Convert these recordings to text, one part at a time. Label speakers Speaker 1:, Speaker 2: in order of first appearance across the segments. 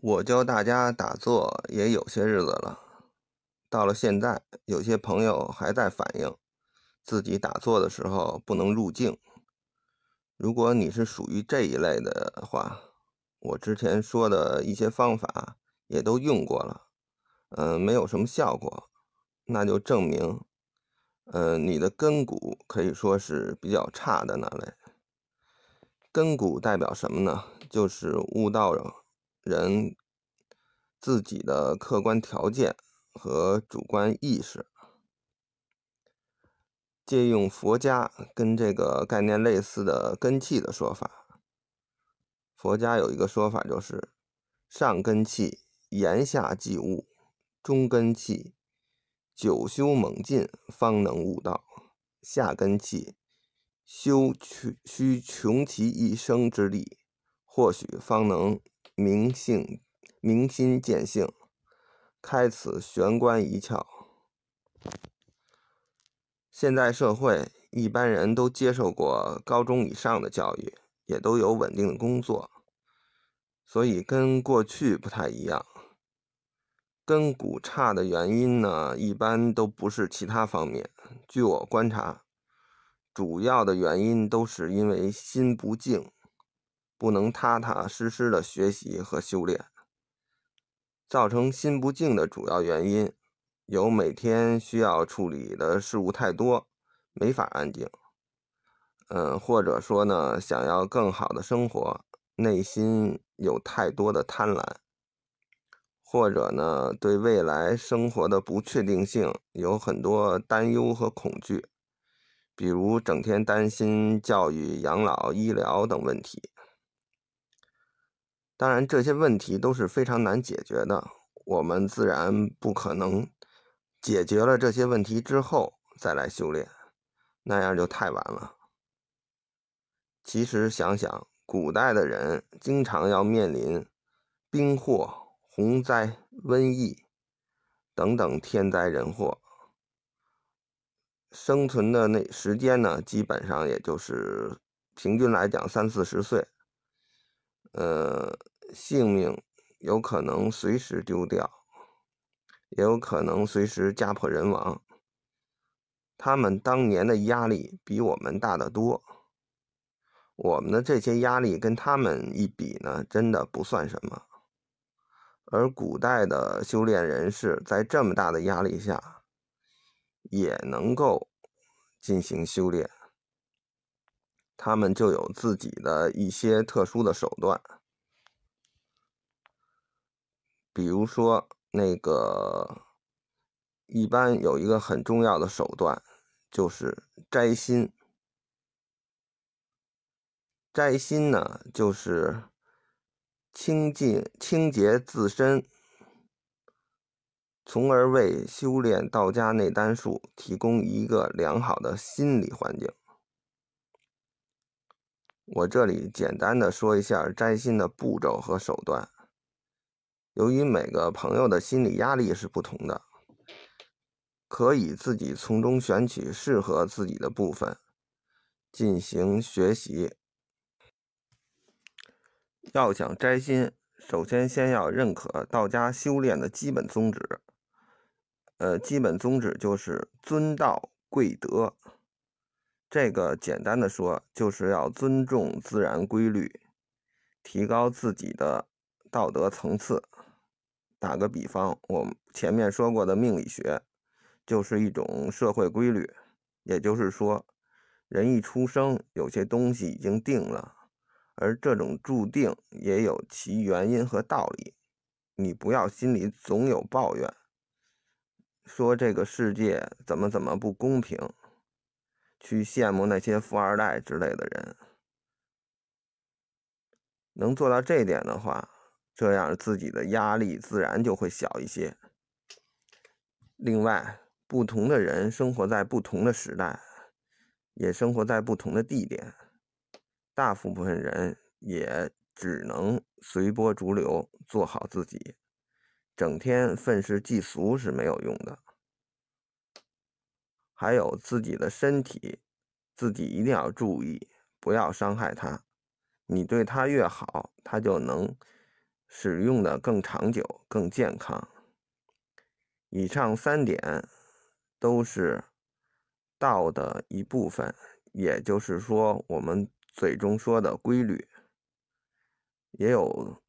Speaker 1: 我教大家打坐也有些日子了，到了现在，有些朋友还在反映自己打坐的时候不能入静。如果你是属于这一类的话，我之前说的一些方法也都用过了，嗯，没有什么效果，那就证明，嗯，你的根骨可以说是比较差的那类。根骨代表什么呢？就是悟道人自己的客观条件和主观意识，借用佛家跟这个概念类似的根气的说法。佛家有一个说法，就是上根气言下即悟，中根气久修猛进方能悟道，下根气修需穷其一生之力，或许方能明性。明心见性，开此玄关一窍。现在社会一般人都接受过高中以上的教育，也都有稳定的工作，所以跟过去不太一样。根骨差的原因呢，一般都不是其他方面。据我观察，主要的原因都是因为心不静，不能踏踏实实的学习和修炼。造成心不静的主要原因有：每天需要处理的事物太多，没法安静；嗯，或者说呢，想要更好的生活，内心有太多的贪婪；或者呢，对未来生活的不确定性有很多担忧和恐惧，比如整天担心教育、养老、医疗等问题。当然，这些问题都是非常难解决的。我们自然不可能解决了这些问题之后再来修炼，那样就太晚了。其实想想，古代的人经常要面临兵祸、洪灾、瘟疫等等天灾人祸，生存的那时间呢，基本上也就是平均来讲三四十岁。呃，性命有可能随时丢掉，也有可能随时家破人亡。他们当年的压力比我们大得多，我们的这些压力跟他们一比呢，真的不算什么。而古代的修炼人士在这么大的压力下，也能够进行修炼。他们就有自己的一些特殊的手段，比如说那个，一般有一个很重要的手段，就是摘心。摘心呢，就是清净清洁自身，从而为修炼道家内丹术提供一个良好的心理环境。我这里简单的说一下摘心的步骤和手段。由于每个朋友的心理压力是不同的，可以自己从中选取适合自己的部分进行学习。要想摘心，首先先要认可道家修炼的基本宗旨。呃，基本宗旨就是尊道贵德。这个简单的说，就是要尊重自然规律，提高自己的道德层次。打个比方，我前面说过的命理学，就是一种社会规律。也就是说，人一出生，有些东西已经定了，而这种注定也有其原因和道理。你不要心里总有抱怨，说这个世界怎么怎么不公平。去羡慕那些富二代之类的人，能做到这点的话，这样自己的压力自然就会小一些。另外，不同的人生活在不同的时代，也生活在不同的地点，大部分人也只能随波逐流，做好自己，整天愤世嫉俗是没有用的。还有自己的身体，自己一定要注意，不要伤害他。你对他越好，他就能使用的更长久、更健康。以上三点都是道的一部分，也就是说，我们嘴中说的规律。也有，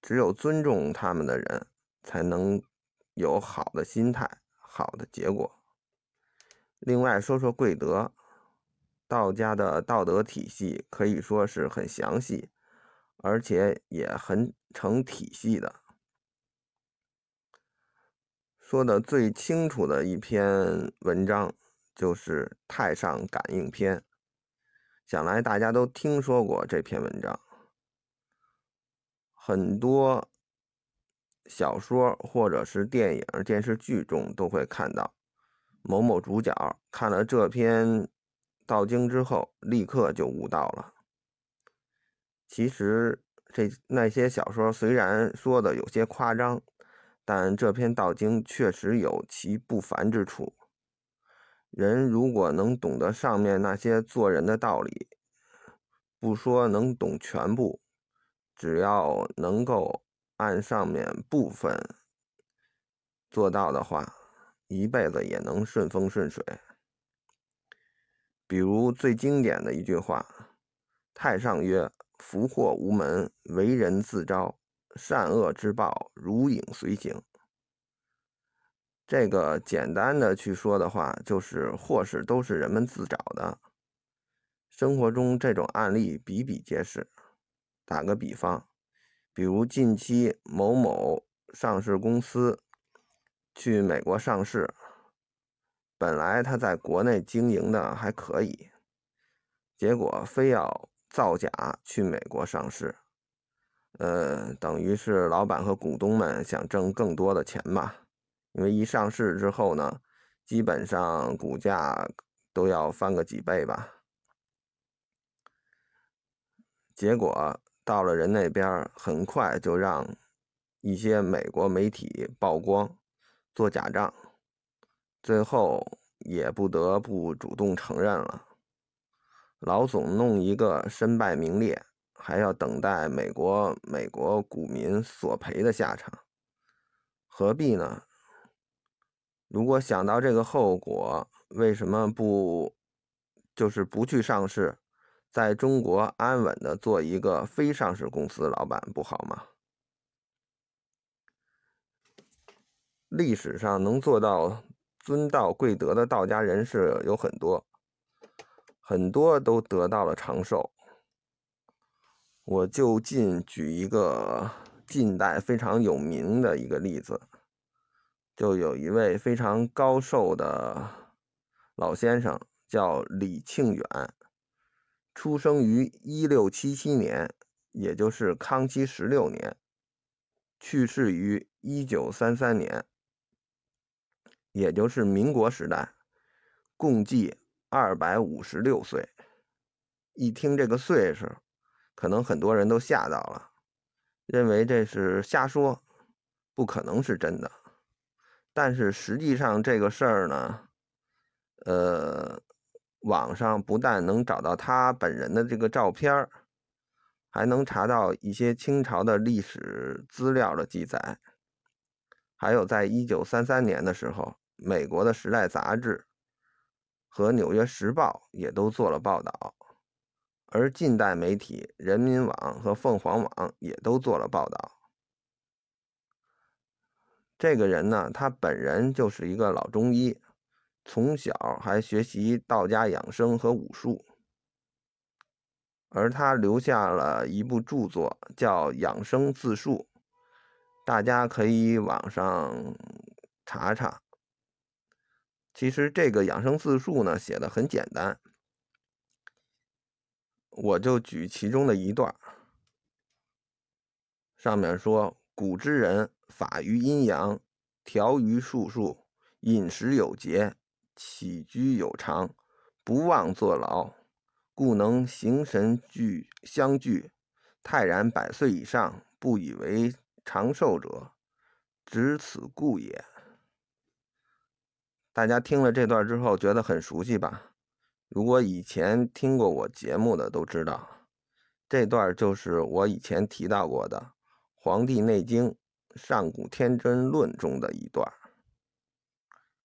Speaker 1: 只有尊重他们的人，才能有好的心态、好的结果。另外，说说贵德，道家的道德体系可以说是很详细，而且也很成体系的。说的最清楚的一篇文章就是《太上感应篇》，想来大家都听说过这篇文章。很多小说或者是电影、电视剧中都会看到某某主角看了这篇道经之后，立刻就悟道了。其实这那些小说虽然说的有些夸张。但这篇道经确实有其不凡之处。人如果能懂得上面那些做人的道理，不说能懂全部，只要能够按上面部分做到的话，一辈子也能顺风顺水。比如最经典的一句话：“太上曰，福祸无门，为人自招。”善恶之报，如影随形。这个简单的去说的话，就是祸事都是人们自找的。生活中这种案例比比皆是。打个比方，比如近期某某上市公司去美国上市，本来他在国内经营的还可以，结果非要造假去美国上市。呃，等于是老板和股东们想挣更多的钱吧，因为一上市之后呢，基本上股价都要翻个几倍吧。结果到了人那边，很快就让一些美国媒体曝光做假账，最后也不得不主动承认了。老总弄一个身败名裂。还要等待美国美国股民索赔的下场，何必呢？如果想到这个后果，为什么不就是不去上市，在中国安稳的做一个非上市公司老板不好吗？历史上能做到尊道贵德的道家人士有很多，很多都得到了长寿。我就近举一个近代非常有名的一个例子，就有一位非常高寿的老先生，叫李庆远，出生于一六七七年，也就是康熙十六年，去世于一九三三年，也就是民国时代，共计二百五十六岁。一听这个岁数。可能很多人都吓到了，认为这是瞎说，不可能是真的。但是实际上这个事儿呢，呃，网上不但能找到他本人的这个照片还能查到一些清朝的历史资料的记载。还有，在一九三三年的时候，美国的《时代》杂志和《纽约时报》也都做了报道。而近代媒体人民网和凤凰网也都做了报道。这个人呢，他本人就是一个老中医，从小还学习道家养生和武术，而他留下了一部著作叫《养生自述》，大家可以网上查查。其实这个养生自述呢，写的很简单。我就举其中的一段上面说：“古之人法于阴阳，调于术数，饮食有节，起居有常，不妄作劳，故能形神俱相聚，泰然百岁以上，不以为长寿者，只此故也。”大家听了这段之后，觉得很熟悉吧？如果以前听过我节目的都知道，这段就是我以前提到过的《黄帝内经·上古天真论》中的一段。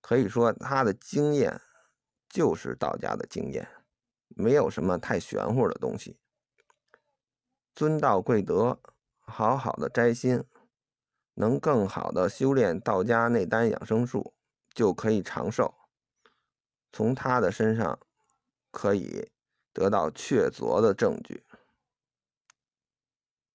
Speaker 1: 可以说，他的经验就是道家的经验，没有什么太玄乎的东西。尊道贵德，好好的摘心，能更好的修炼道家内丹养生术，就可以长寿。从他的身上可以得到确凿的证据。